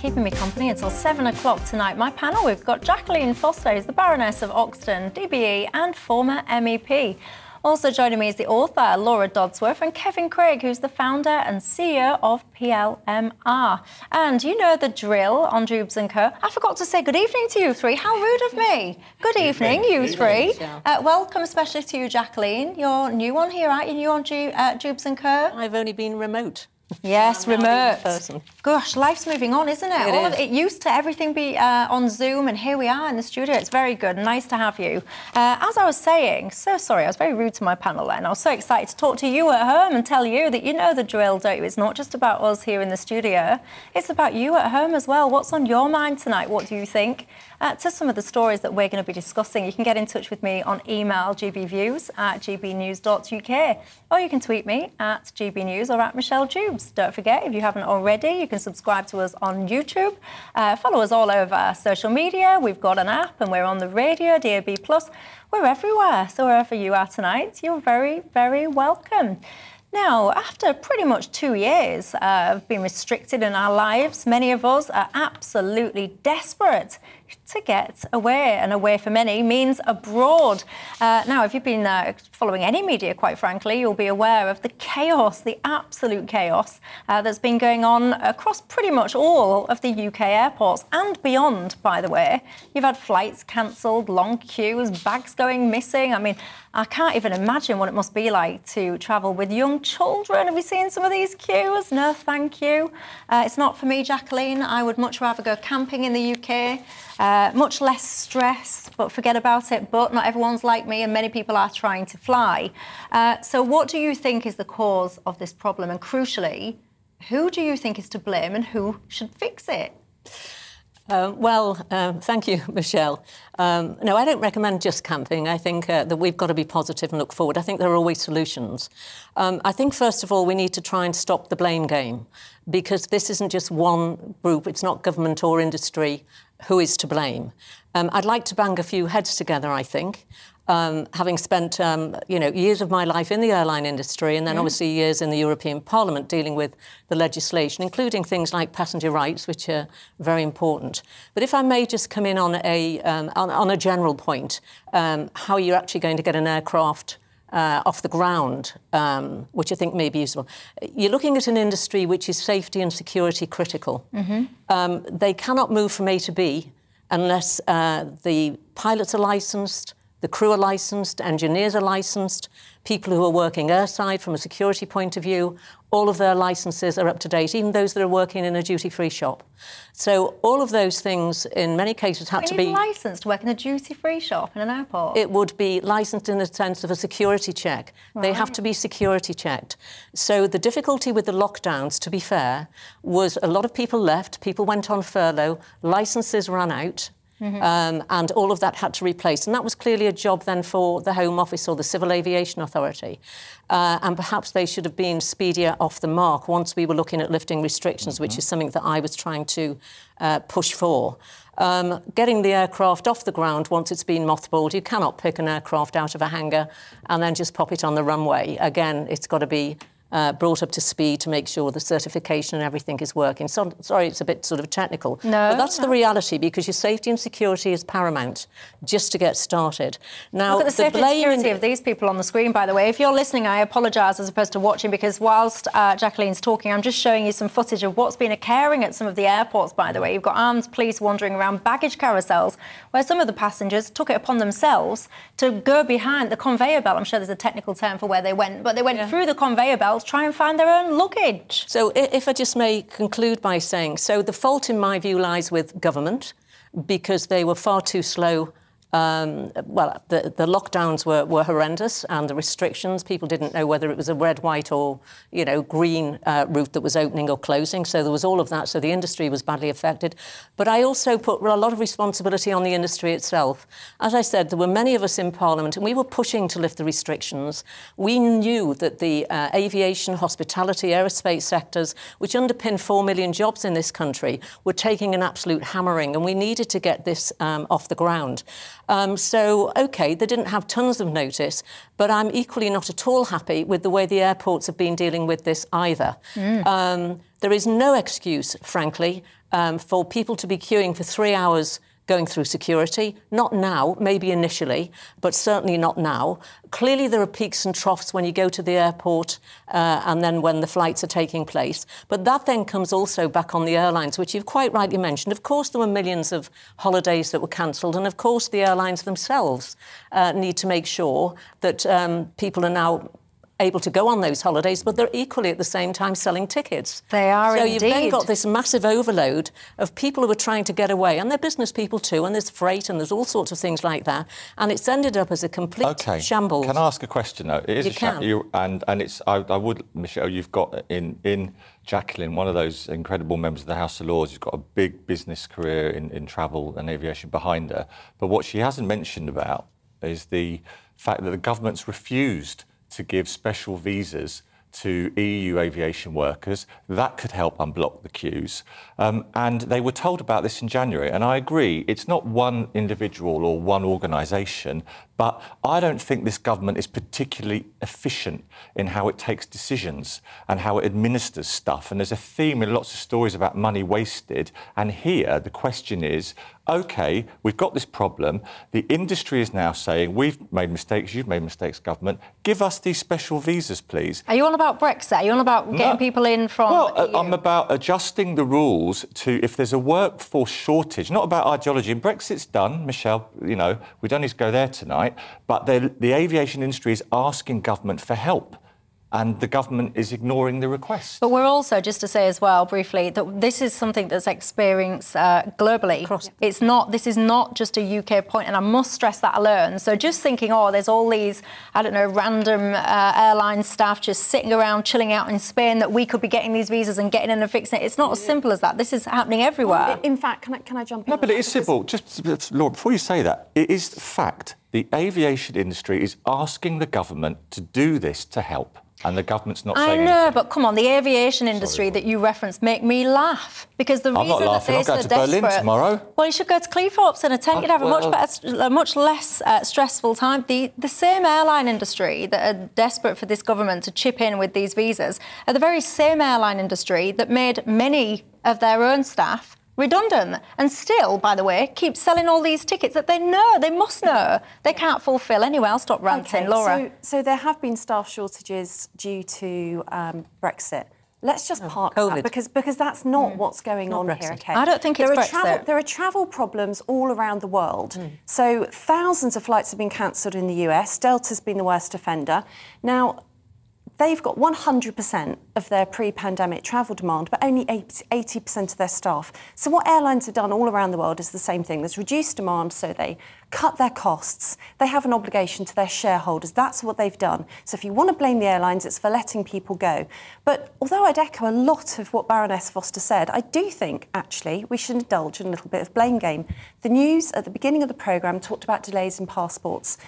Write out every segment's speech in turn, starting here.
Keeping me company until 7 o'clock tonight. My panel, we've got Jacqueline Foster, who's the Baroness of Oxton, DBE, and former MEP. Also joining me is the author, Laura Dodsworth, and Kevin Craig, who's the founder and CEO of PLMR. And you know the drill on Dewbs and Co. I forgot to say good evening to you three. How rude of me. Good evening, you three. Uh, welcome especially to you, Jacqueline. You're new on here, aren't you? New on Ju- uh, Dewbs and Co. I've only been remote. Yes, remote. Gosh, life's moving on, isn't it? It All Of, it used to everything be uh, on Zoom, and here we are in the studio. It's very good. Nice to have you. Uh, as I was saying, so sorry, I was very rude to my panel then. I was so excited to talk to you at home and tell you that you know the drill, don't you? It's not just about us here in the studio, it's about you at home as well. What's on your mind tonight? What do you think? Uh, to some of the stories that we're going to be discussing, you can get in touch with me on email gbviews at gbnews.uk or you can tweet me at gbnews or at Michelle Dewbs. Don't forget, if you haven't already, you can subscribe to us on YouTube. Uh, follow us all over social media. We've got an app and we're on the radio, DAB+. Plus. We're everywhere. So wherever you are tonight, you're very, very welcome. Now, after pretty much two years uh, of being restricted in our lives, many of us are absolutely desperate to get away, and away for many means abroad. Uh, now, if you've been uh, following any media, quite frankly, you'll be aware of the chaos, the absolute chaos uh, that's been going on across pretty much all of the UK airports and beyond, by the way. You've had flights cancelled, long queues, bags going missing. I mean, I can't even imagine what it must be like to travel with young children. Have you seen some of these queues? No, thank you. Uh, it's not for me, Jacqueline. I would much rather go camping in the UK. Uh, much less stress, but forget about it. But not everyone's like me, and many people are trying to fly. Uh, so, what do you think is the cause of this problem? And crucially, who do you think is to blame and who should fix it? Um, well, um, thank you, Michelle. Um, no, I don't recommend just camping. I think uh, that we've got to be positive and look forward. I think there are always solutions. Um, I think, first of all, we need to try and stop the blame game because this isn't just one group, it's not government or industry who is to blame. Um, I'd like to bang a few heads together, I think. Um, having spent um, you know years of my life in the airline industry and then obviously years in the European Parliament dealing with the legislation, including things like passenger rights, which are very important. But if I may just come in on a um, on, on a general point, um, how are you're actually going to get an aircraft. Uh, off the ground, um, which I think may be useful. You're looking at an industry which is safety and security critical. Um, they cannot move from A to B unless uh, the pilots are licensed, the crew are licensed, engineers are licensed, people who are working airside from a security point of view, all of their licenses are up to date, even those that are working in a duty free shop. So, all of those things in many cases had to be. licensed to work in a duty free shop in an airport? It would be licensed in the sense of a security check. They have to be security checked. So the difficulty with the lockdowns, to be fair, was a lot of people left, people went on furlough, licenses ran out. Um, and all of that had to replace. And that was clearly a job then for the Home Office or the Civil Aviation Authority. Uh, and perhaps they should have been speedier off the mark once we were looking at lifting restrictions, which is something that I was trying to uh, push for. Um, getting the aircraft off the ground once it's been mothballed, you cannot pick an aircraft out of a hangar and then just pop it on the runway. Again, it's got to be uh, brought up to speed to make sure the certification and everything is working. So, sorry, it's a bit sort of technical. No, But that's the reality because your safety and security is paramount just to get started. Now, Look at the safety and blame in- security of these people on the screen, by the way. If you're listening, I apologise as opposed to watching because whilst uh, Jacqueline's talking, I'm just showing you some footage of what's been occurring at some of the airports, by the way. You've got armed police wandering around baggage carousels where some of the passengers took it upon themselves to go behind the conveyor belt. I'm sure there's a technical term for where they went, but they went through the conveyor belt to try and find their own luggage. So, if I just may conclude by saying, so the fault, in my view, lies with government because they were far too slow um, well, the, the lockdowns were, were horrendous and the restrictions, people didn't know whether it was a red, white or, you know, green uh, route that was opening or closing. So there was all of that. So the industry was badly affected. But I also put a lot of responsibility on the industry itself. As I said, there were many of us in Parliament and we were pushing to lift the restrictions. We knew that the uh, aviation, hospitality, aerospace sectors, which underpin 4 million jobs in this country, were taking an absolute hammering and we needed to get this um, off the ground. Um, so, OK, they didn't have tons of notice, but I'm equally not at all happy with the way the airports have been dealing with this either. Mm. Um, there is no excuse, frankly, um, for people to be queuing for three hours going through security. Not now, maybe initially, but certainly not now. Clearly, there are peaks and troughs when you go to the airport uh, and then when the flights are taking place. But that then comes also back on the airlines, which you've quite rightly mentioned. Of course, there were millions of holidays that were cancelled, and of course, the airlines themselves uh, need to make sure that um, people are now able to go on those holidays, but they're equally at the same time selling tickets. They are indeed. so indeed. you've then got this massive overload of people who are trying to get away, and they're business people too, and there's freight and there's all sorts of things like that, and it's ended up as a complete okay. shambles. Can I ask a question though? It is you a can. You, and and it's I, I would Michelle, you've got in in Jacqueline, one of those incredible members of the House of Lords, who's got a big business career in, in travel and aviation behind her. But what she hasn't mentioned about is the fact that the government's refused to give special visas to EU aviation workers. That could help unblock the queues. Um, and they were told about this in January. And I agree, it's not one individual or one organisation, but I don't think this government is particularly efficient in how it takes decisions and how it administers stuff. And there's a theme in lots of stories about money wasted. And here, the question is OK, we've got this problem. The industry is now saying, we've made mistakes, you've made mistakes, government. Give us these special visas, please. Are you on about Brexit? Are you on about getting no. people in from. Well, uh, EU? I'm about adjusting the rules to if there's a workforce shortage, not about ideology. And Brexit's done, Michelle, you know, we don't need to go there tonight right? But the aviation industry is asking government for help and the government is ignoring the request. But we're also, just to say as well briefly, that this is something that's experienced uh, globally. Across. It's not. This is not just a UK point, and I must stress that alone. So just thinking, oh, there's all these, I don't know, random uh, airline staff just sitting around chilling out in Spain that we could be getting these visas and getting in and fixing it. It's not as simple as that. This is happening everywhere. In fact, can I, can I jump in? No, but it is simple. Just, Laura, before you say that, it is fact the aviation industry is asking the government to do this to help. And the government's not saying I know, anything. but come on, the aviation industry Sorry, that you referenced make me laugh because the I'm reason that they're going to Berlin tomorrow. Well, you should go to Cleethorpes in a tent. You'd have well, a much better, a much less uh, stressful time. The the same airline industry that are desperate for this government to chip in with these visas are the very same airline industry that made many of their own staff redundant and still, by the way, keep selling all these tickets that they know, they must know they can't fulfil. Anyway, I'll stop ranting. Okay, Laura. So, so, there have been staff shortages due to um, Brexit. Let's just oh, park COVID. that because because that's not mm. what's going not on Brexit. here. Okay, I don't think there it's are Brexit. Travel, there are travel problems all around the world. Mm. So thousands of flights have been cancelled in the US. Delta's been the worst offender. Now they've got 100% of their pre pandemic travel demand, but only 80% of their staff. So, what airlines have done all around the world is the same thing. There's reduced demand, so they cut their costs. They have an obligation to their shareholders. That's what they've done. So, if you want to blame the airlines, it's for letting people go. But although I'd echo a lot of what Baroness Foster said, I do think actually we should indulge in a little bit of blame game. The news at the beginning of the programme talked about delays in passports.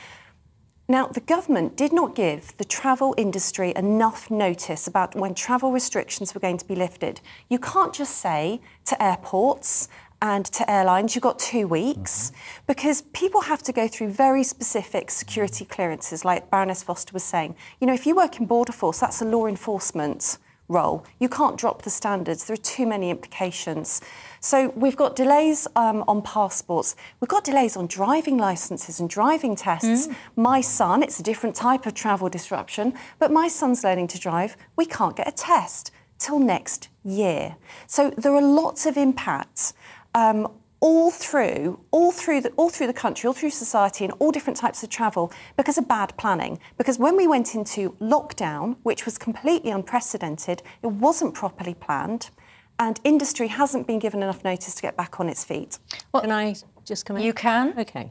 Now, the government did not give the travel industry enough notice about when travel restrictions were going to be lifted. You can't just say to airports and to airlines, you've got two weeks, mm-hmm. because people have to go through very specific security clearances, like Baroness Foster was saying. You know, if you work in Border Force, that's a law enforcement role. You can't drop the standards. There are too many implications. So we've got delays um, on passports. We've got delays on driving licenses and driving tests. Mm. My son, it's a different type of travel disruption, but my son's learning to drive. We can't get a test till next year. So there are lots of impacts um, all through, all through the, all through the country, all through society, and all different types of travel because of bad planning. Because when we went into lockdown, which was completely unprecedented, it wasn't properly planned, and industry hasn't been given enough notice to get back on its feet. Well, Can I just come in? You can. Okay.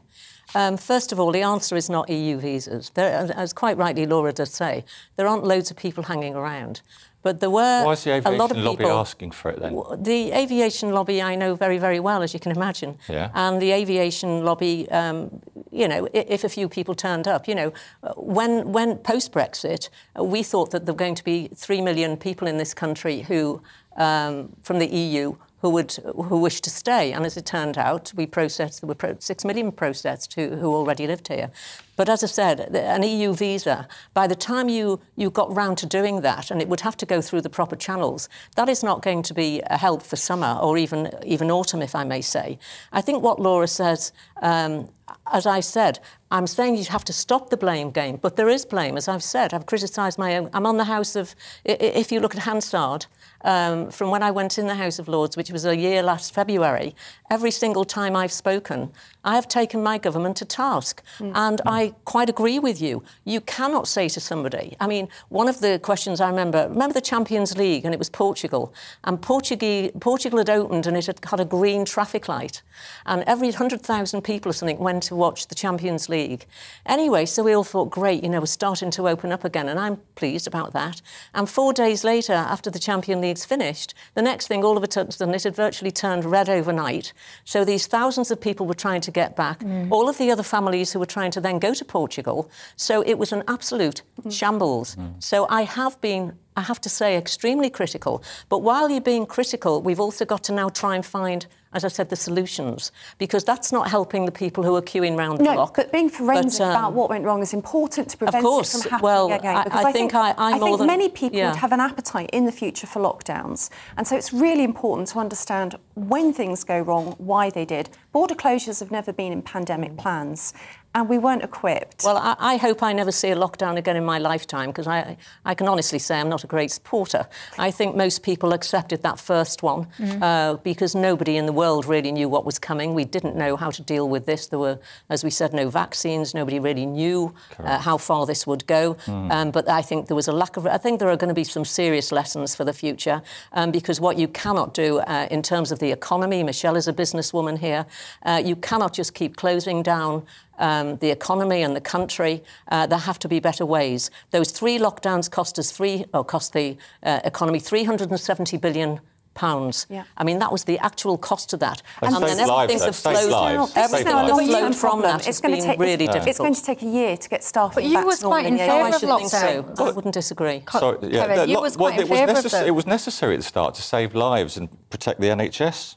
Um, first of all, the answer is not EU visas. There, as quite rightly Laura does say, there aren't loads of people hanging around. But there were Why is the a lot of aviation lobby people. asking for it then? The aviation lobby I know very, very well, as you can imagine. Yeah. And the aviation lobby, um, you know, if a few people turned up, you know, uh, when, when post Brexit, we thought that there were going to be three million people in this country who, um, from the EU, who would who wished to stay. And as it turned out, we processed there were pro- six million processed who, who already lived here. But as I said, an EU visa, by the time you, you got round to doing that, and it would have to go through the proper channels, that is not going to be a help for summer or even even autumn, if I may say. I think what Laura says, um, as I said, I'm saying you have to stop the blame game, but there is blame, as I've said. I've criticised my own. I'm on the House of. If you look at Hansard, um, from when I went in the House of Lords, which was a year last February, every single time I've spoken, I have taken my government to task. And I quite agree with you. You cannot say to somebody, I mean, one of the questions I remember, remember the Champions League, and it was Portugal, and Portuguese, Portugal had opened and it had had a green traffic light. And every 100,000 people or something went to watch the Champions League. Anyway, so we all thought, great, you know, we're starting to open up again, and I'm pleased about that. And four days later, after the Champions League's finished, the next thing, all of a sudden, it had virtually turned red overnight. So these thousands of people were trying to get back, mm. all of the other families who were trying to then go to Portugal. So it was an absolute mm. shambles. Mm. So I have been I have to say, extremely critical. But while you're being critical, we've also got to now try and find, as I said, the solutions, because that's not helping the people who are queuing round the No, block. but being forensic But, um, about what went wrong is important to prevent course. it from happening Well, again. I- Because I think I- I more think than- many people yeah. would have an appetite in the future for lockdowns, and so it's really important to understand when things go wrong, why they did. Border closures have never been in pandemic mm. plans, and we weren't equipped. Well, I, I hope I never see a lockdown again in my lifetime because I, I can honestly say I'm not a great supporter. I think most people accepted that first one uh, because nobody in the world really knew what was coming. We didn't know how to deal with this. There were, as we said, no vaccines. Nobody really knew uh, how far this would go. Um, but I think there was a lack of. I think there are going to be some serious lessons for the future um, because what you cannot do uh, in terms of the economy, Michelle is a businesswoman here, uh, you cannot just keep closing down um, the economy and the country. Uh, there have to be better ways. Those three lockdowns cost us three, or cost the uh, economy 370 billion pounds. Yeah. I mean, that was the actual cost of that. And then saved lives, everything though. that flowed, lives. This everything Saved now a that flowed from problem. that It's going to been take really it's, difficult. It's going to take a year to get staff But you back was to quite in favour I of should think so. lockdown. I wouldn't disagree. Sorry, yeah, Kevin, you lo- was well, in it was favour of necess- the- It was necessary at the start to save lives and protect the NHS.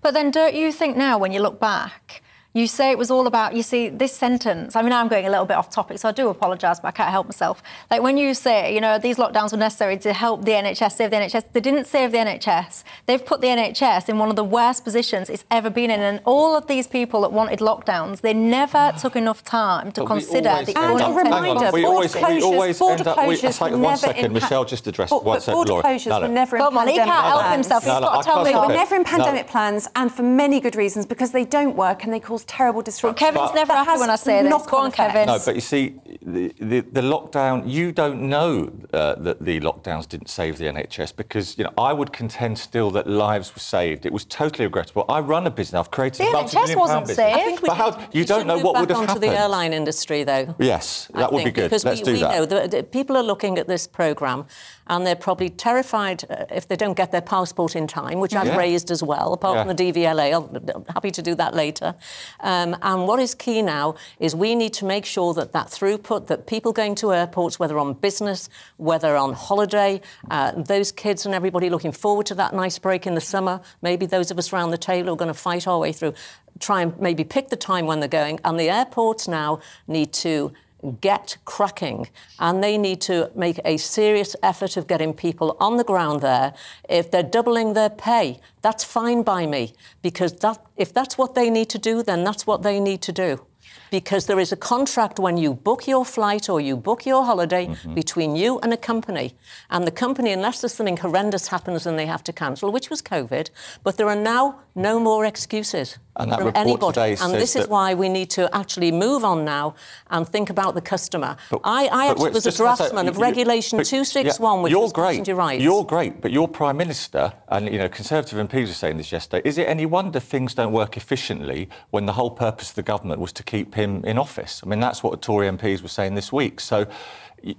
But then don't you think now, when you look back, you say it was all about, you see, this sentence, I mean, I'm going a little bit off topic, so I do apologise, but I can't help myself. Like when you say, you know, these lockdowns were necessary to help the NHS, save the NHS, they didn't save the NHS. They've put the NHS in one of the worst positions it's ever been in. And all of these people that wanted lockdowns, they never took enough time to But consider the And a reminder, we always- we closures, always border up- we- closures like were one never in Michelle just addressed But- one but second, Border Laura. closures No, no. were never in Come on, he pandemic can't help plans. himself. He's No, no, got to tell me. They were never in pandemic plans, and for many good reasons, because they don't work and they cause terrible disruption. Kevin's But- never That happy has when I say this. knock-on Go on. Kevin. No, but you see, the, the, the lockdown, you don't know uh, that the lockdowns didn't save the NHS because, you know, I would contend still that lives were saved. It was totally regrettable. I run a business, I've created The NHS wasn't business. saved. I think we But how, you we don't know move what back would have onto happened. the airline industry, though. Yes, I that would be good. Because Let's we, do we that. know that that people are looking at this programme and they're probably terrified uh, if they don't get their passport in time, which I've Yeah. raised as well, apart Yeah. from the DVLA. I'm happy to do that later. Um, and what is key now is we need to make sure that that throughput, that people going to airports, whether on business, whether on holiday, uh, those kids and everybody looking forward to that nice break in the summer, maybe those of us around the table are going to fight our way through, try and maybe pick the time when they're going. And the airports now need to get cracking and they need to make a serious effort of getting people on the ground there if they're doubling their pay that's fine by me because that if that's what they need to do then that's what they need to do because there is a contract when you book your flight or you book your holiday mm-hmm. between you and a company. And the company, unless there's something horrendous happens and they have to cancel, which was COVID, but there are now No more excuses And from anybody. and this is why we need to actually move on now and think about the customer. But- I, I actually was a draftsman of You- Regulation but- 261, yeah, which you're great. rights. You're great, but your Prime Minister, and you know, Conservative MPs were saying this yesterday, is it any wonder things don't work efficiently when the whole purpose of the government was to keep him in office? I mean, that's what Tory MPs were saying this week. So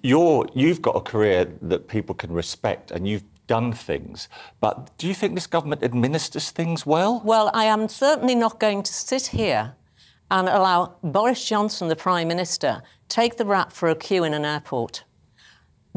you're, you've got a career that people can respect and you've done things. But do you think this government administers things well? Well, I am certainly not going to sit here and allow Boris Johnson, the Prime Minister, take the rap for a queue in an airport.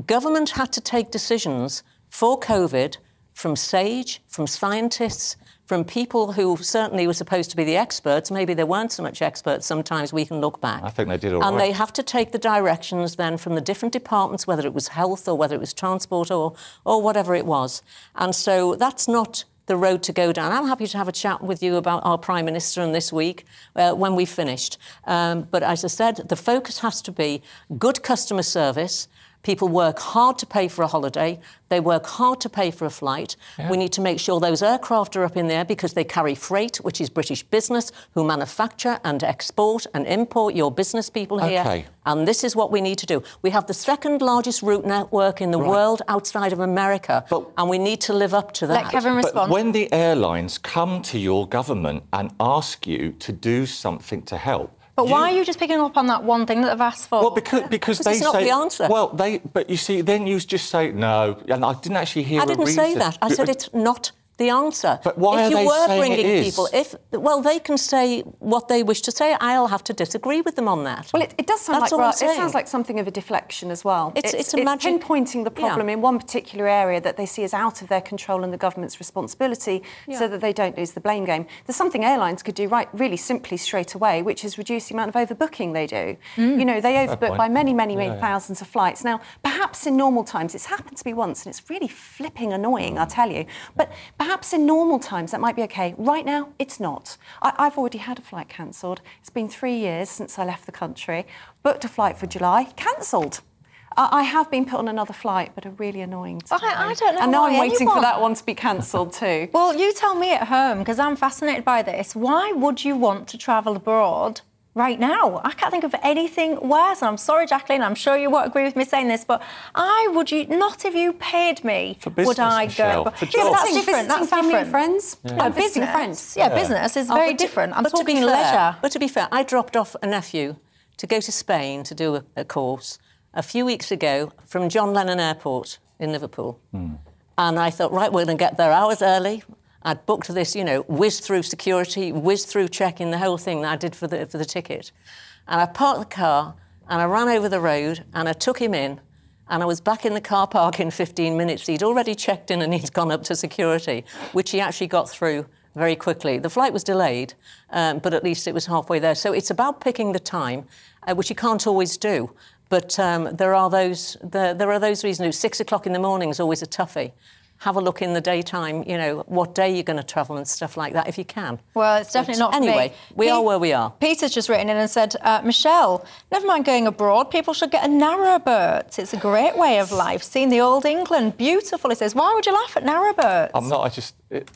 Government had to take decisions for COVID from SAGE, from scientists, from people who certainly were supposed to be the experts. Maybe they weren't so much experts. Sometimes we can look back. I think they did all and right. they have to take the directions then from the different departments, whether it was health or whether it was transport or, or whatever it was. And so that's not the road to go down. I'm happy to have a chat with you about our Prime Minister and this week uh, when we've finished. Um, but as I said, the focus has to be good customer service. People work hard to pay for a holiday. They work hard to pay for a flight. We need to make sure those aircraft are up in there because they carry freight, which is British business, who manufacture and export and import your business people here. Okay. And this is what we need to do. We have the second largest route network in the world outside of America, But- and we need to live up to that. Let Kevin respond. But when the airlines come to your government and ask you to do something to help, But you- why are you just picking up on that one thing that they've asked for? Well, because because Because they it's not say the answer. Well, they but you see, then you just say no, and I didn't actually hear. I a didn't say that. I said it's not the answer. But why if are you they were saying it bringing is? people, if well, they can say what they wish to say. I'll have to disagree with them on that. Well, it, it does sound That's like all I'm it sounds like something of a deflection as well. It's- it's a magic- pinpointing the Yeah. problem in one particular area that they see as out of their control and the government's responsibility, Yeah. so that they don't lose the blame game. There's something airlines could do right, really simply straight away, which is reduce the amount of overbooking they do. Mm. You know, they overbook by many, many, many Yeah, yeah. thousands of flights. Now, perhaps in normal times, it's happened to me once, and it's really flipping annoying, I'll tell you. But perhaps in normal times that might be okay. Right now, it's not. I, I've already had a flight cancelled. It's been three years since I left the country. Booked a flight for July, cancelled. I I have been put on another flight, but a really annoying. I- I don't know And now I'm waiting for that one to be cancelled too. Well, you tell me at home, because I'm fascinated by this. Why would you want to travel abroad right now? I can't think of anything worse. And I'm sorry, Jacqueline, I'm sure you won't agree with me saying this, but I would you not if you paid me. For business, would business, I Michelle, go? for Yeah, jobs. that's Visiting- different. visiting That's family different. and friends. No, No, visiting business. friends. Yeah, business is Oh, very but to- different. I'm but to be talking fair- leisure. But to be fair, I dropped off a nephew to go to Spain to do a, a course a few weeks ago from John Lennon Airport in Liverpool. Hmm. And I thought, right, we're going to get there hours early. I'd booked this, you know, whiz through security, whiz through checking the whole thing that I did for the, for the ticket. And I parked the car and I ran over the road and I took him in and I was back in the car park in 15 minutes. He'd already checked in and he'd gone up to security, which he actually got through very quickly. The flight was delayed, um, but at least it was halfway there. So it's about picking the time, uh, which you can't always do. But um, there are those there are those reasons. Six o'clock in the morning is always a toughie. Have a look in the daytime. You know what day you're going to travel and stuff like that if you can. Well, it's definitely But not for me. anyway, we are where we are. Peter's just written in and said, uh, Michelle, never mind going abroad, people should get a narrowboat. It's a great way of life. Seeing the old England, beautiful. He says, why would you laugh at narrowboats? I'm not. I just. It,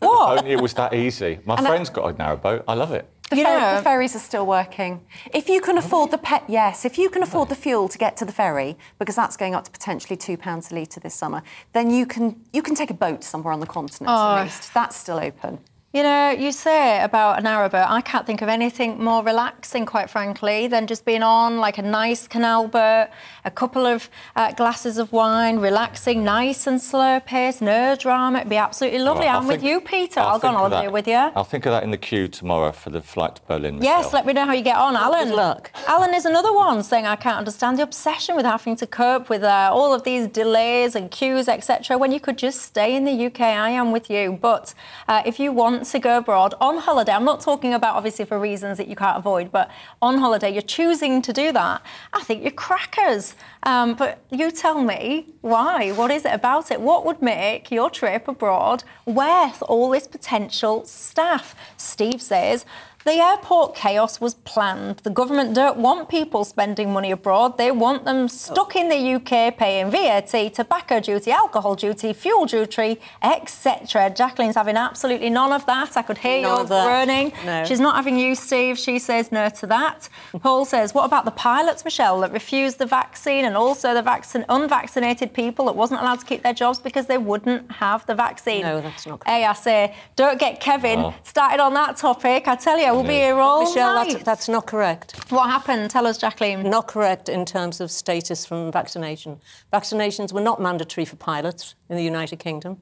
What? Only it was that easy. My And I- friend's got a narrowboat. I love it. The, You fer- know- the ferries are still working. If you can afford the pet, yes. If you can afford the fuel to get to the ferry, because that's going up to potentially two pounds a litre this summer, then you can you can take a boat somewhere on the continent Oh. at least. That's still open. You know, you say about a narrowboat, I can't think of anything more relaxing, quite frankly, than just being on like a nice canal boat, a couple of uh, glasses of wine, relaxing, nice and slow pace, no drama. It'd be absolutely lovely. Right, I'll I'm with think- you, Peter. I'll, go on think of holiday that. with you. I'll think of that in the queue tomorrow for the flight to Berlin. Yes, Michelle. let me know how you get on, Alan. Good luck. Alan is another one saying I can't understand the obsession with having to cope with uh, all of these delays and queues, etc. When you could just stay in the UK, I am with you. But uh, if you want to go abroad on holiday, I'm not talking about obviously for reasons that you can't avoid, but on holiday, you're choosing to do that. I think you're crackers. Um, but you tell me why? What is it about it? What would make your trip abroad worth all this potential staff? Steve says. The airport chaos was planned. The government don't want people spending money abroad. They want them stuck in the UK paying VAT, tobacco duty, alcohol duty, fuel duty, etc. Jacqueline's having absolutely none of that. I could hear None you of that. groaning. No. She's not having you, Steve. She says no to that. Paul says, what about the pilots, Michelle, that refused the vaccine and also the vaccine unvaccinated people that wasn't allowed to keep their jobs because they wouldn't have the vaccine? No, that's not Hey, I say, don't get Kevin Oh. started on that topic. I tell you, we'll be here all Michelle, night. that's, that's not correct. What happened? Tell us, Jacqueline. Not correct in terms of status from vaccination. Vaccinations were not mandatory for pilots in the United Kingdom.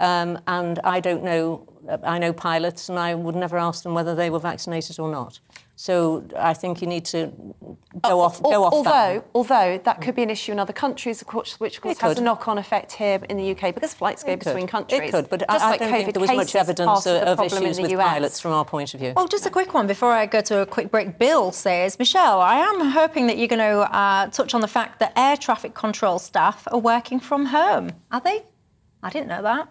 Um, and I don't know, I know pilots, and I would never ask them whether they were vaccinated or not. So I think you need to go off, Al- go off although, that. although that could be an issue in other countries, of course, which of course has a knock-on effect here in the UK because flights go It could. between countries. It could, but Just I, I like don't COVID think there was much evidence of, the of issues with US. pilots from our point of view. Well, just a quick one before I go to a quick break. Bill says, Michelle, I am hoping that you're going to uh, touch on the fact that air traffic control staff are working from home. Are they? I didn't know that.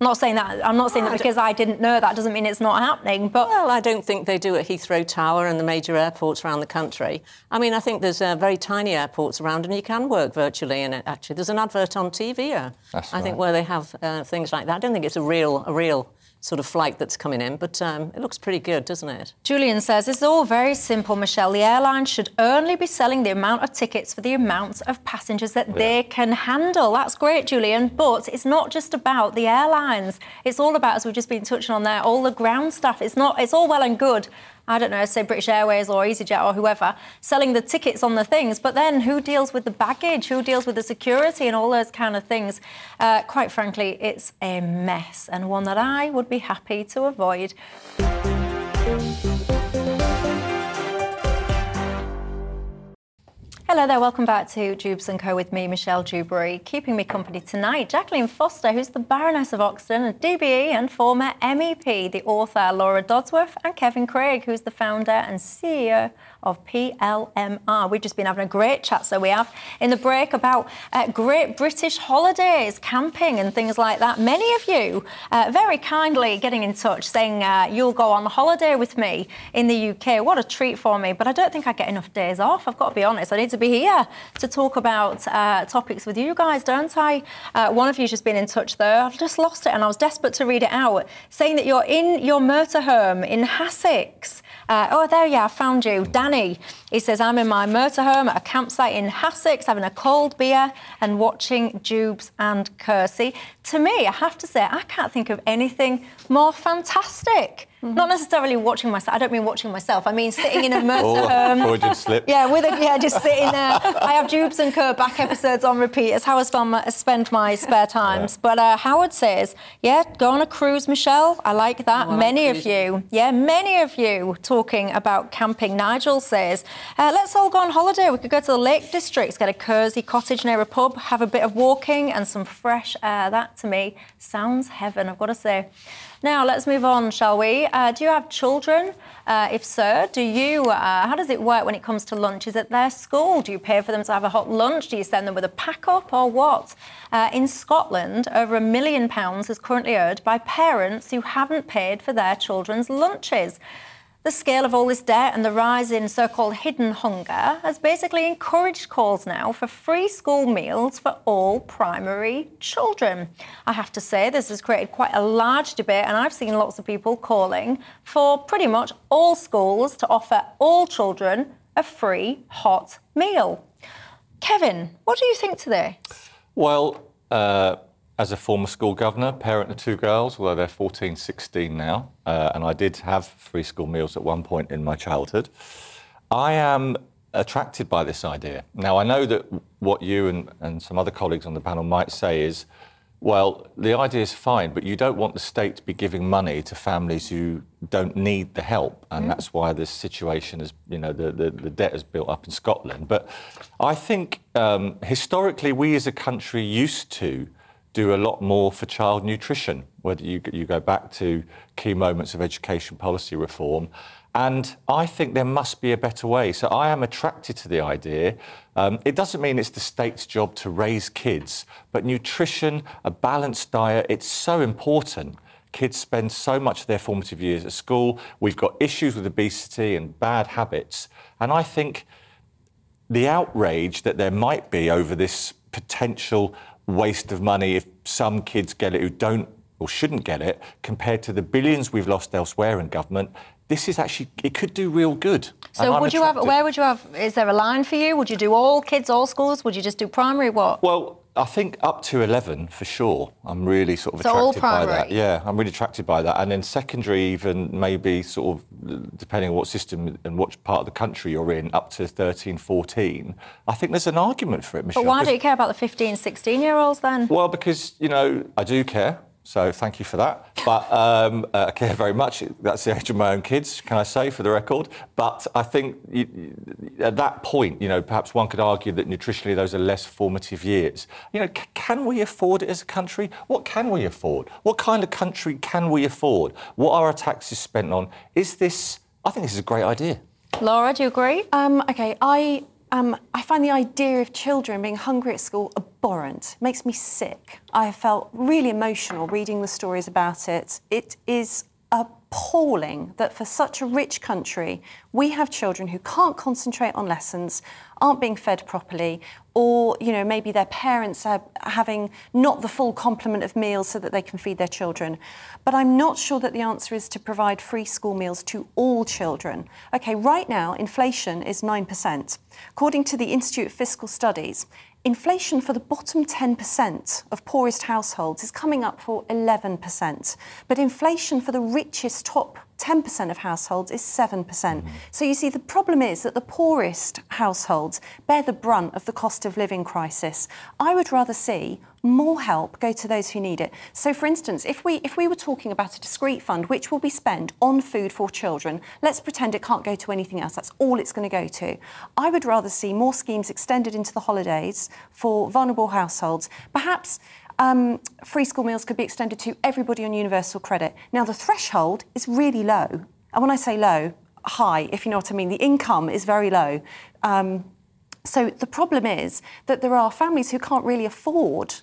I'm not saying that. I'm not saying that because I didn't know that doesn't mean it's not happening. But Well, I don't think they do at Heathrow Tower and the major airports around the country. I mean, I think there's uh, very tiny airports around and you can work virtually in it, actually. There's an advert on TV, uh, That's I think, where they have uh, things like that. I don't think it's a real, a real sort of flight that's coming in, but um, it looks pretty good, doesn't it? Julian says it's all very simple, Michelle. The airlines should only be selling the amount of tickets for the amount of passengers that they can handle. That's great, Julian. But it's not just about the airlines. It's all about, as we've just been touching on there, all the ground stuff. It's not. It's all well and good. I don't know, say British Airways or EasyJet or whoever, selling the tickets on the things. But then who deals with the baggage? Who deals with the security and all those kind of things? Uh, quite frankly, it's a mess and one that I would be happy to avoid. Hello there, welcome back to Dewbs & Co with me, Michelle Dewberry. Keeping me company tonight, Jacqueline Foster, who's the Baroness of Oxton, a DBE and former MEP, the author Laura Dodsworth, and Kevin Craig, who's the founder and CEO of PLMR. We've just been having a great chat, so we have, in the break about uh, great British holidays, camping and things like that. Many of you uh, very kindly getting in touch saying uh, you'll go on holiday with me in the UK. What a treat for me, but I don't think I get enough days off. I've got to be honest. I need to be here to talk about uh, topics with you guys, don't I? Uh, one of you's just been in touch though. I've just lost it and I was desperate to read it out, saying that you're in your motorhome in Hassocks. Uh, oh, there you are, I found you. He says, I'm in my motorhome at a campsite in Hassocks, having a cold beer and watching Dewbs and Kersey. To me, I have to say, I can't think of anything more fantastic. Not necessarily watching myself. I don't mean watching myself. I mean sitting in a Oh, motorhome. Freudian slip. Yeah, with a, yeah, just sitting there. I have Dewbs and Co back episodes on repeat. It's how I spend my, spend my spare times. But uh, Howard says, yeah, go on a cruise, Michelle. I like that. Oh, many of you, yeah, many of you talking about camping. Nigel says, uh, let's all go on holiday. We could go to the Lake Districts, get a cosy cottage near a pub, have a bit of walking and some fresh air. That to me sounds heaven, I've got to say. Now, let's move on, shall we? Uh, do you have children? Uh, if so, do you? Uh, how does it work when it comes to lunches at their school? Do you pay for them to have a hot lunch? Do you send them with a pack up or what? Uh, in Scotland, over a million pounds is currently owed by parents who haven't paid for their children's lunches. The scale of all this debt and the rise in so called hidden hunger has basically encouraged calls now for free school meals for all primary children. I have to say, this has created quite a large debate, and I've seen lots of people calling for pretty much all schools to offer all children a free hot meal. Kevin, what do you think today? Well, uh, as a former school governor, parent of two girls, although they're 14, 16 now, uh, and I did have free school meals at one point in my childhood, I am attracted by this idea. Now, I know that what you and, and some other colleagues on the panel might say is, well, the idea is fine, but you don't want the state to be giving money to families who don't need the help. And that's why this situation is, you know, the, the, the debt is built up in Scotland. But I think um, historically, we as a country used to do a lot more for child nutrition, whether you, you go back to key moments of education policy reform. And I think there must be a better way. So I am attracted to the idea. Um, it doesn't mean it's the state's job to raise kids, but nutrition, a balanced diet, it's so important. Kids spend so much of their formative years at school. We've got issues with obesity and bad habits. And I think the outrage that there might be over this potential waste of money if some kids get it who don't or shouldn't get it, compared to the billions we've lost elsewhere in government, this is actually it could do real good. So would you have where would you have is there a line for you? Would you do all kids, all schools? Would you just do primary what? Well, I think up to 11 for sure. I'm really sort of so attracted by that. Yeah, I'm really attracted by that. And then secondary, even maybe sort of depending on what system and what part of the country you're in, up to 13, 14. I think there's an argument for it, Michelle. But why do you care about the 15, 16 year olds then? Well, because, you know, I do care. So thank you for that. But um, uh, I care very much. That's the age of my own kids, can I say, for the record. But I think you, at that point, you know, perhaps one could argue that nutritionally those are less formative years. You know, c- can we afford it as a country? What can we afford? What kind of country can we afford? What are our taxes spent on? Is this? I think this is a great idea. Laura, do you agree? Um, okay, I um, I find the idea of children being hungry at school abhorrent. It makes me sick. I felt really emotional reading the stories about it. It is appalling that for such a rich country, we have children who can't concentrate on lessons, aren't being fed properly, or you know maybe their parents are having not the full complement of meals so that they can feed their children. But I'm not sure that the answer is to provide free school meals to all children. Okay, right now inflation is 9%. According to the Institute of Fiscal Studies, Inflation for the bottom 10% of poorest households is coming up for 11%, but inflation for the richest top 10% of households is 7%. Mm-hmm. So you see, the problem is that the poorest households bear the brunt of the cost of living crisis. I would rather see more help go to those who need it. So, for instance, if we if we were talking about a discrete fund which will be spent on food for children, let's pretend it can't go to anything else. That's all it's going to go to. I would rather see more schemes extended into the holidays for vulnerable households. Perhaps um, free school meals could be extended to everybody on universal credit. Now, the threshold is really low. And when I say low, high, if you know what I mean, the income is very low. Um, so the problem is that there are families who can't really afford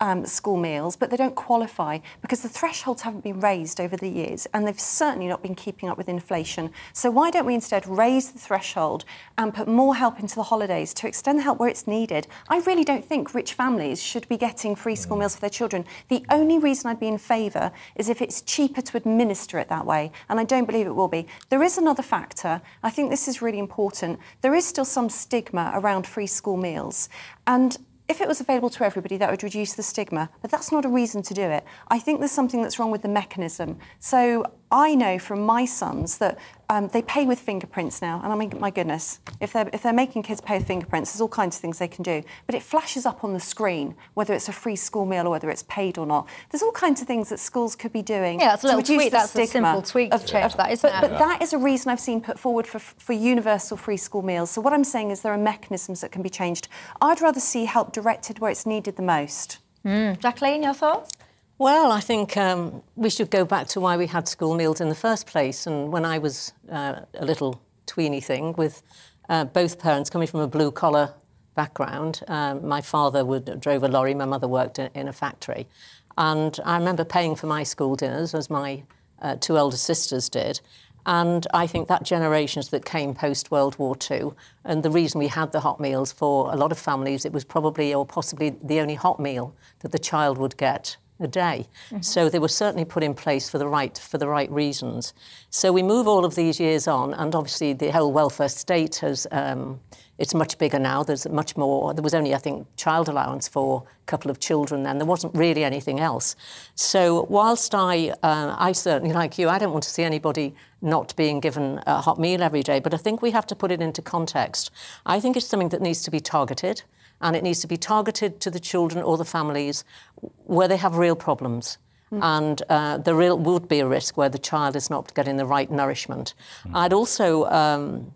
um, school meals, but they don't qualify because the thresholds haven't been raised over the years and they've certainly not been keeping up with inflation. So, why don't we instead raise the threshold and put more help into the holidays to extend the help where it's needed? I really don't think rich families should be getting free school mm. meals for their children. The only reason I'd be in favour is if it's cheaper to administer it that way, and I don't believe it will be. There is another factor, I think this is really important. There is still some stigma around free school meals. And if it was available to everybody, that would reduce the stigma, but that's not a reason to do it. I think there's something that's wrong with the mechanism. So I know from my sons that um, they pay with fingerprints now, and I mean, my goodness, if they're, if they're making kids pay with fingerprints, there's all kinds of things they can do. But it flashes up on the screen, whether it's a free school meal or whether it's paid or not. There's all kinds of things that schools could be doing. Yeah, that's a little tweak. That's a simple tweak of, to change of, that, isn't but, it? But that is a reason I've seen put forward for, for universal free school meals. So what I'm saying is there are mechanisms that can be changed. I'd rather see help directed where it's needed the most. Mm. Jacqueline, your thoughts? Well, I think um, we should go back to why we had school meals in the first place. And when I was uh, a little tweeny thing, with uh, both parents coming from a blue collar background, um, my father would drove a lorry, my mother worked in, a factory, and I remember paying for my school dinners as my uh, two elder sisters did. And I think that generations that came post World War II, and the reason we had the hot meals for a lot of families, it was probably or possibly the only hot meal that the child would get a day. Mm-hmm. So they were certainly put in place for the right for the right reasons. So we move all of these years on, and obviously the whole welfare state has. Um, it's much bigger now. There's much more. There was only, I think, child allowance for a couple of children then. There wasn't really anything else. So, whilst I, uh, I certainly, like you, I don't want to see anybody not being given a hot meal every day, but I think we have to put it into context. I think it's something that needs to be targeted and it needs to be targeted to the children or the families where they have real problems. Mm. And uh, there real, would be a risk where the child is not getting the right nourishment. Mm. I'd also, um,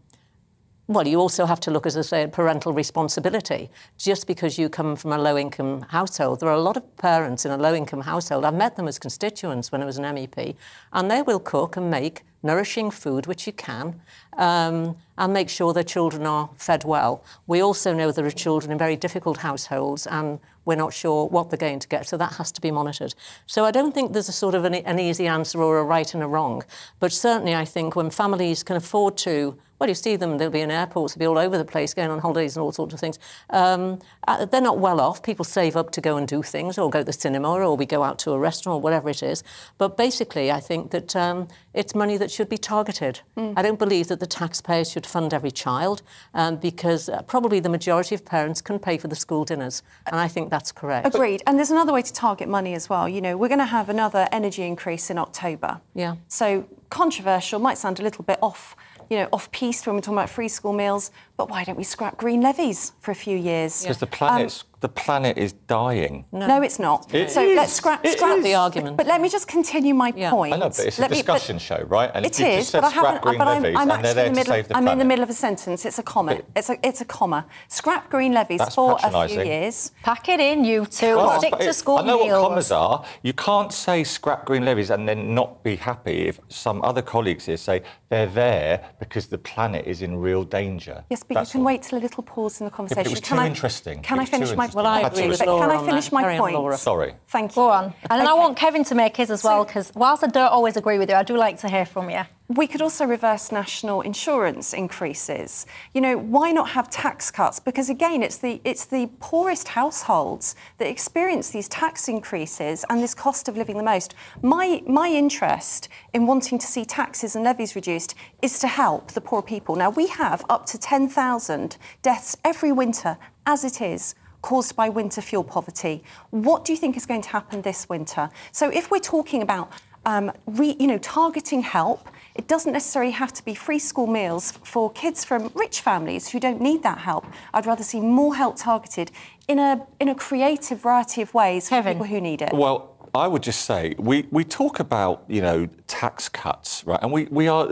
well, you also have to look, as I say, at parental responsibility. Just because you come from a low income household, there are a lot of parents in a low income household. I've met them as constituents when I was an MEP, and they will cook and make nourishing food, which you can, um, and make sure their children are fed well. We also know there are children in very difficult households and we're not sure what they're going to get, so that has to be monitored. So I don't think there's a sort of an, an easy answer or a right and a wrong, but certainly I think when families can afford to well, you see them, they'll be in airports, they'll be all over the place going on holidays and all sorts of things. Um, uh, they're not well off. People save up to go and do things or go to the cinema or we go out to a restaurant or whatever it is. But basically, I think that um, it's money that should be targeted. Mm. I don't believe that the taxpayers should fund every child um, because uh, probably the majority of parents can pay for the school dinners. And I think that's correct. Agreed. And there's another way to target money as well. You know, we're going to have another energy increase in October. Yeah. So controversial, might sound a little bit off you know, off piste when we're talking about free school meals. But why don't we scrap green levies for a few years? Because the planet's um, the planet is dying. No, no it's not. It so is. let's scrap, it scrap is. the argument. But, but, let me just continue my yeah. point. I know, but it's a let discussion me, show, right? And it is, but I haven't. But I'm, I'm actually in the middle. Of, the I'm in the middle of a sentence. It's a comma. But, it's a it's a comma. Scrap green levies for a few years. Pack it in, you two. Well, Stick to school I know meals. what commas are. You can't say scrap green levies and then not be happy if some other colleagues here say they're there because the planet is in real danger. Yes, but That's you can all. wait till a little pause in the conversation. Yeah, it was too interesting. Can I finish my? Well, I agree with Can I finish my point? Sorry. Thank you. Go on. And okay. I want Kevin to make his as well, because whilst I don't always agree with you, I do like to hear from you. We could also reverse national insurance increases. You know, why not have tax cuts? Because again, it's the it's the poorest households that experience these tax increases and this cost of living the most. My my interest in wanting to see taxes and levies reduced is to help the poor people. Now we have up to 10,000 deaths every winter as it is caused by winter fuel poverty. What do you think is going to happen this winter? So if we're talking about um, re, you know, targeting help, it doesn't necessarily have to be free school meals for kids from rich families who don't need that help. I'd rather see more help targeted in a in a creative variety of ways for people who need it. Well, I would just say we, we talk about you know tax cuts, right? And we, we are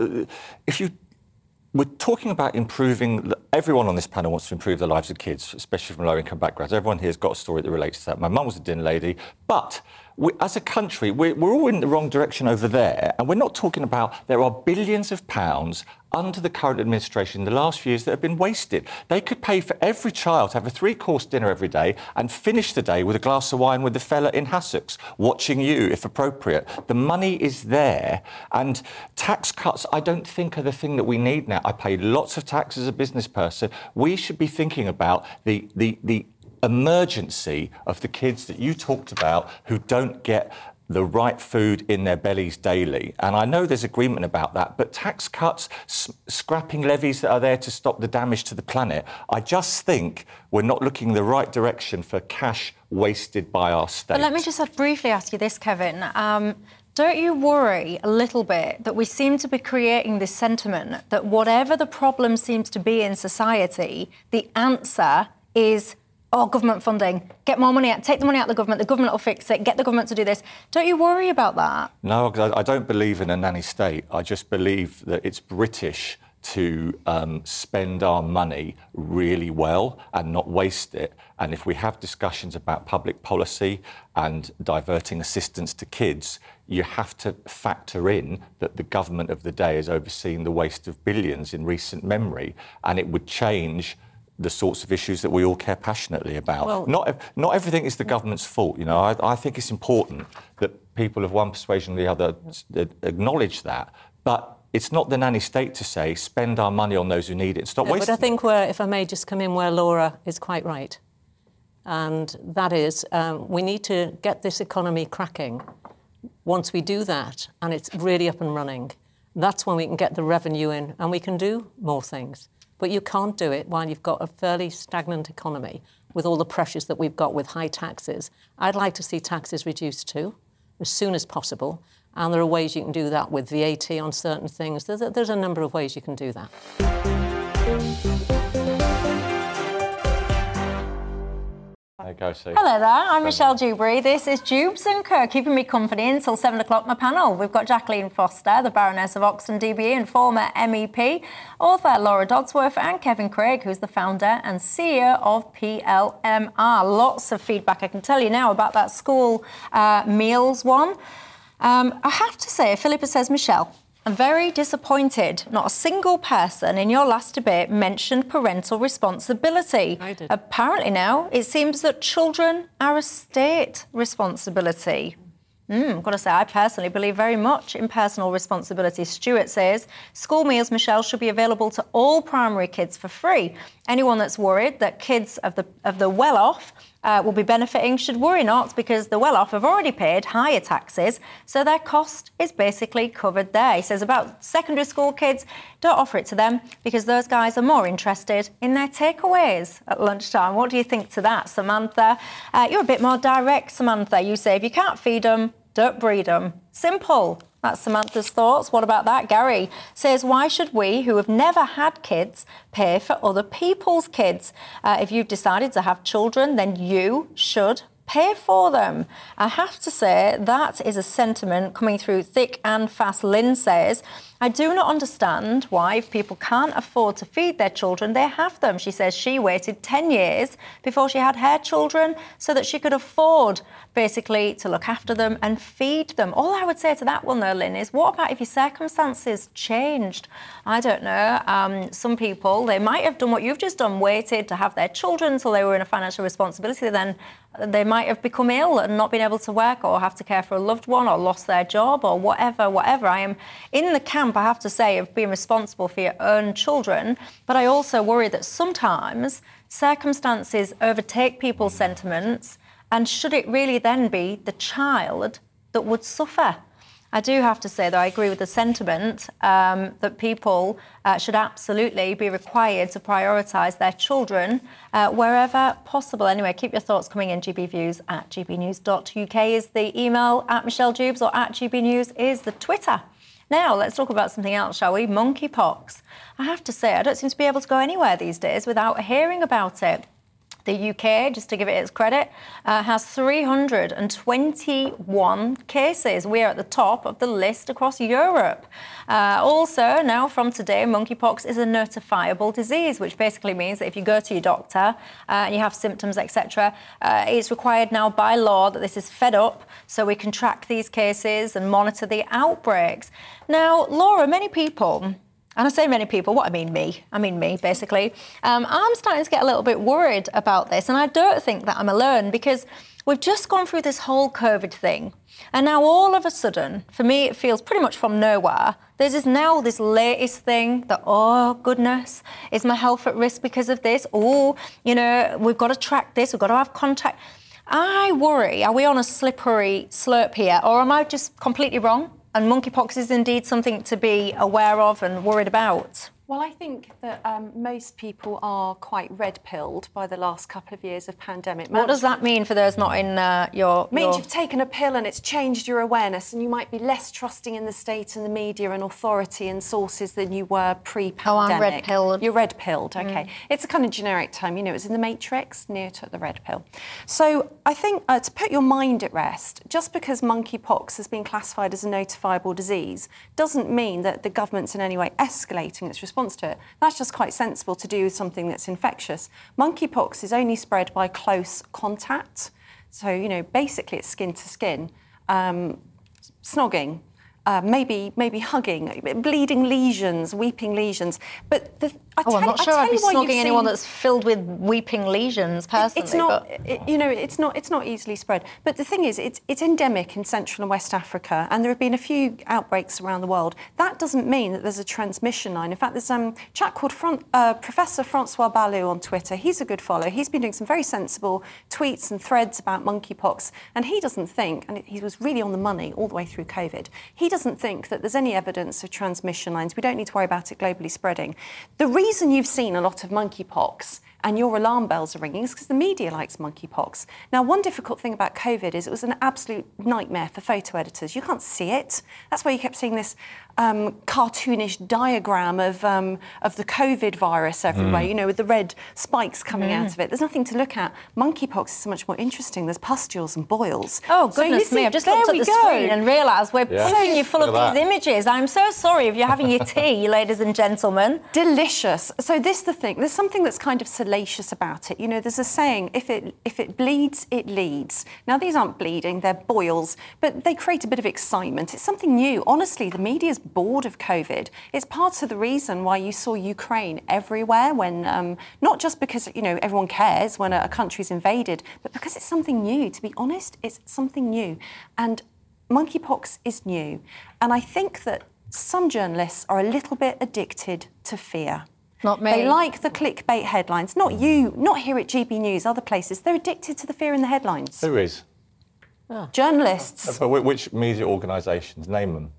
if you we're talking about improving. Everyone on this panel wants to improve the lives of kids, especially from low income backgrounds. Everyone here has got a story that relates to that. My mum was a dinner lady, but we, as a country, we're, we're all in the wrong direction over there. And we're not talking about there are billions of pounds under the current administration in the last few years that have been wasted. They could pay for every child to have a three course dinner every day and finish the day with a glass of wine with the fella in Hassocks, watching you if appropriate. The money is there. And tax cuts, I don't think, are the thing that we need now. I pay lots of tax as a business person. We should be thinking about the, the, the emergency of the kids that you talked about who don't get the right food in their bellies daily. And I know there's agreement about that, but tax cuts, s- scrapping levies that are there to stop the damage to the planet, I just think we're not looking the right direction for cash wasted by our state. But let me just briefly ask you this, Kevin. Um, don't you worry a little bit that we seem to be creating this sentiment that whatever the problem seems to be in society, the answer is oh, government funding, get more money out, take the money out of the government, the government will fix it, get the government to do this. Don't you worry about that? No, I don't believe in a nanny state. I just believe that it's British to um, spend our money really well and not waste it. And if we have discussions about public policy and diverting assistance to kids, you have to factor in that the government of the day has overseen the waste of billions in recent memory, and it would change the sorts of issues that we all care passionately about. Well, not, not everything is the government's fault. You know, I, I think it's important that people of one persuasion or the other acknowledge that. But it's not the nanny state to say spend our money on those who need it. Stop no, wasting. But I think where, if I may just come in, where Laura is quite right, and that is um, we need to get this economy cracking. Once we do that, and it's really up and running, that's when we can get the revenue in, and we can do more things. But you can't do it while you've got a fairly stagnant economy with all the pressures that we've got with high taxes. I'd like to see taxes reduced too, as soon as possible. And there are ways you can do that with VAT on certain things. There's a, there's a number of ways you can do that. There go, Sue. Hello there, I'm Michelle Dewberry. This is Dewbs and Co, keeping me company until 7 o'clock. My panel, we've got Jacqueline Foster, the Baroness of Oxton DBE and former MEP, author Laura Dodsworth, and Kevin Craig, who's the founder and CEO of PLMR. Lots of feedback, I can tell you now, about that school uh, meals one. Um, I have to say, Philippa says, Michelle, I'm very disappointed. Not a single person in your last debate mentioned parental responsibility. I did. Apparently, now it seems that children are a state responsibility. Mm, I've got to say, I personally believe very much in personal responsibility. Stuart says school meals, Michelle, should be available to all primary kids for free. Anyone that's worried that kids of the of the well-off uh, will be benefiting should worry not, because the well-off have already paid higher taxes, so their cost is basically covered there. He says about secondary school kids, don't offer it to them because those guys are more interested in their takeaways at lunchtime. What do you think to that, Samantha? Uh, you're a bit more direct, Samantha. You say if you can't feed them, don't breed them. Simple. That's Samantha's thoughts. What about that? Gary says, Why should we, who have never had kids, pay for other people's kids? Uh, if you've decided to have children, then you should pay for them. I have to say, that is a sentiment coming through thick and fast. Lynn says, I do not understand why, if people can't afford to feed their children, they have them. She says she waited 10 years before she had her children so that she could afford basically to look after them and feed them. All I would say to that one, though, Lynn, is what about if your circumstances changed? I don't know. Um, some people, they might have done what you've just done, waited to have their children until they were in a financial responsibility. Then they might have become ill and not been able to work or have to care for a loved one or lost their job or whatever, whatever. I am in the camp, I have to say, of being responsible for your own children, but I also worry that sometimes circumstances overtake people's sentiments and should it really then be the child that would suffer? I do have to say, though, I agree with the sentiment um, that people uh, should absolutely be required to prioritise their children uh, wherever possible. Anyway, keep your thoughts coming in. gbviews at gbnews.uk is the email, at Michelle Dewbs or at gbnews is the Twitter. Now, let's talk about something else, shall we? Monkeypox. I have to say, I don't seem to be able to go anywhere these days without hearing about it. The UK, just to give it its credit, uh, has 321 cases. We are at the top of the list across Europe. Uh, also, now from today, monkeypox is a notifiable disease, which basically means that if you go to your doctor uh, and you have symptoms, etc., uh, it's required now by law that this is fed up so we can track these cases and monitor the outbreaks. Now, Laura, many people and I say many people, what I mean me, I mean me basically, um, I'm starting to get a little bit worried about this. And I don't think that I'm alone because we've just gone through this whole COVID thing. And now all of a sudden, for me, it feels pretty much from nowhere. There's this now this latest thing that, oh goodness, is my health at risk because of this? Oh, you know, we've got to track this, we've got to have contact. I worry, are we on a slippery slope here, or am I just completely wrong? And monkeypox is indeed something to be aware of and worried about. Well, I think that um, most people are quite red pilled by the last couple of years of pandemic. What does that mean for those not in uh, your? It means your... you've taken a pill and it's changed your awareness, and you might be less trusting in the state and the media and authority and sources than you were pre-pandemic. Oh, I'm red pilled. You're red pilled. Okay, mm. it's a kind of generic term. You know, it's in the Matrix. Neo took the red pill. So I think uh, to put your mind at rest, just because monkeypox has been classified as a notifiable disease doesn't mean that the government's in any way escalating its response response to it. That's just quite sensible to do with something that's infectious. Monkeypox is only spread by close contact. So, you know, basically it's skin to skin. Um, snogging, uh, maybe maybe hugging, bleeding lesions, weeping lesions. But the, I oh, tell, I'm not sure I'd be snogging anyone seen... that's filled with weeping lesions personally. It's not, it, you know, it's not, it's not easily spread. But the thing is, it's, it's endemic in Central and West Africa, and there have been a few outbreaks around the world. That doesn't mean that there's a transmission line. In fact, there's um, a chap called Fran- uh, Professor Francois Balloux on Twitter. He's a good follow. He's been doing some very sensible tweets and threads about monkeypox, and he doesn't think, and he was really on the money all the way through COVID. He doesn't think that there's any evidence of transmission lines. We don't need to worry about it globally spreading. The reason you've seen a lot of monkeypox and your alarm bells are ringing is because the media likes monkeypox. Now, one difficult thing about COVID is it was an absolute nightmare for photo editors. You can't see it. That's why you kept seeing this um, cartoonish diagram of, um, of the COVID virus everywhere, mm. you know, with the red spikes coming mm. out of it. There's nothing to look at. Monkeypox is so much more interesting. There's pustules and boils. Oh, goodness so me. I've just looked at the go. screen and realised we're yeah. putting you full of these images. I'm so sorry if you're having your tea, ladies and gentlemen. Delicious. So this the thing. There's something that's kind of about it. You know, there's a saying: if it if it bleeds, it leads. Now these aren't bleeding; they're boils, but they create a bit of excitement. It's something new. Honestly, the media's bored of COVID. It's part of the reason why you saw Ukraine everywhere when, um, not just because you know everyone cares when a, a country's invaded, but because it's something new. To be honest, it's something new, and monkeypox is new. And I think that some journalists are a little bit addicted to fear. Not me. They like the clickbait headlines. Not you, not here at GB News, other places. They're addicted to the fear in the headlines. Who is? Journalists. But which media organisations? Name them.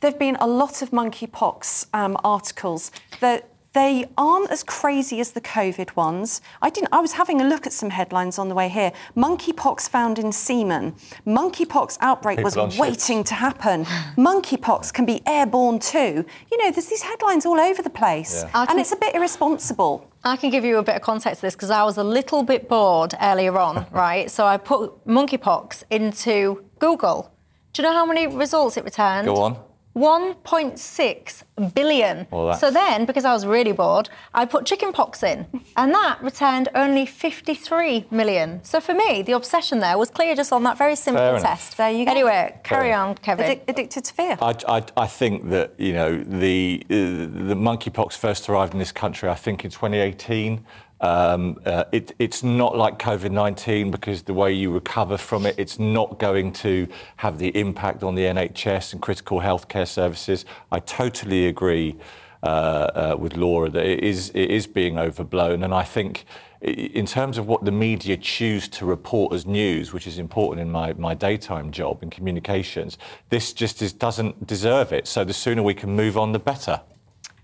There have been a lot of monkeypox um, articles that they aren't as crazy as the COVID ones. I didn't. I was having a look at some headlines on the way here. Monkeypox found in semen. Monkeypox outbreak People on was ships. waiting to happen. monkeypox can be airborne too. You know, there's these headlines all over the place, Yeah. I and it's a bit irresponsible. I can give you a bit of context to this because I was a little bit bored earlier on, right? So I put monkeypox into Google. Do you know how many results it returned? Go on. 1.6 billion. Well, So then, because I was really bored, I put chickenpox in, and that returned only 53 million. So for me, the obsession there was clear just on that very simple Fair enough. test. There you go. Anyway, carry Fair on, Kevin. Addic- addicted to fear. I, I, I think that you know the uh, the monkeypox first arrived in this country. I think in 2018. Um, uh, it, it's not like COVID 19 because the way you recover from it, it's not going to have the impact on the NHS and critical healthcare services. I totally agree uh, uh, with Laura that it is, being overblown. And I think, in terms of what the media choose to report as news, which is important in my, my daytime job in communications, this just doesn't deserve it. So the sooner we can move on, the better.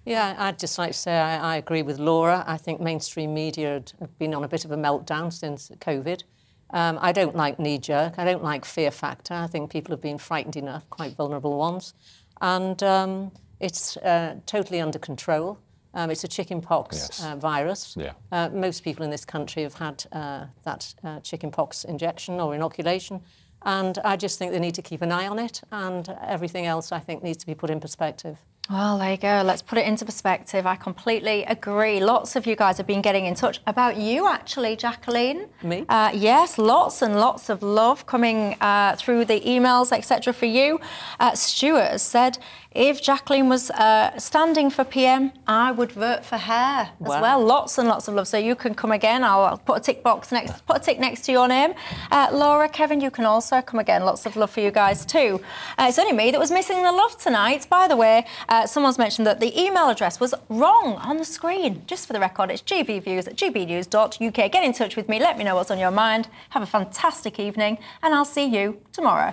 Yeah, I'd just like to say I, I agree with Laura. I think mainstream media had have been on a bit of a meltdown since COVID. Um, I don't like knee jerk. I don't like fear factor. I think people have been frightened enough, quite vulnerable ones. And um, it's uh, totally under control. Um, it's a chickenpox Yes. uh, virus. Yeah. Uh, most people in this country have had uh, that uh, chickenpox injection or inoculation. And I just think they need to keep an eye on it. And everything else, I think, needs to be put in perspective. Well, there you go. Let's put it into perspective. I completely agree. Lots of you guys have been getting in touch about you, actually, Jacqueline. Me? Uh, yes, lots and lots of love coming uh, through the emails, etc. For you, uh, Stuart has said if Jacqueline was uh, standing for PM, I would vote for her as well. Lots and lots of love. So you can come again. I'll, I'll put a tick box next, put a tick next to your name. Uh, Laura, Kevin, you can also come again. Lots of love for you guys too. Uh, it's only me that was missing the love tonight. By the way, uh, someone's mentioned that the email address was wrong on the screen. Just for the record, it's gbviews at gbnews.uk. Get in touch with me. Let me know what's on your mind. Have a fantastic evening, and I'll see you tomorrow.